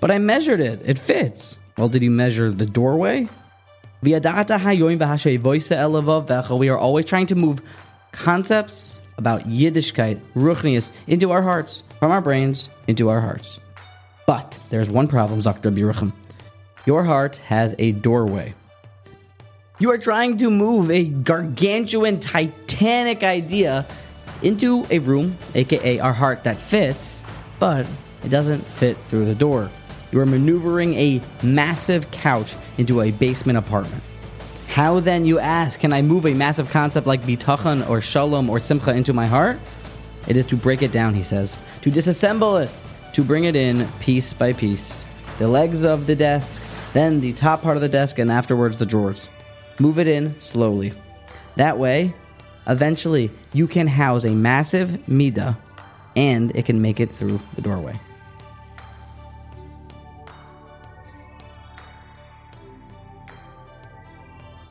But I measured it. It fits. Well, did you measure the doorway? We are always trying to move concepts about Yiddishkeit, Ruchnius, into our hearts, from our brains into our hearts. But there's one problem, Zakr Biruchim. Your heart has a doorway. You are trying to move a gargantuan, titanic idea into a room, aka our heart, that fits, but it doesn't fit through the door. You are maneuvering a massive couch into a basement apartment. How then, you ask, can I move a massive concept like bitachon or shalom or simcha into my heart? It is to break it down, he says, to disassemble it, to bring it in piece by piece. The legs of the desk, then the top part of the desk, and afterwards the drawers. Move it in slowly. That way, eventually, you can house a massive midah and it can make it through the doorway.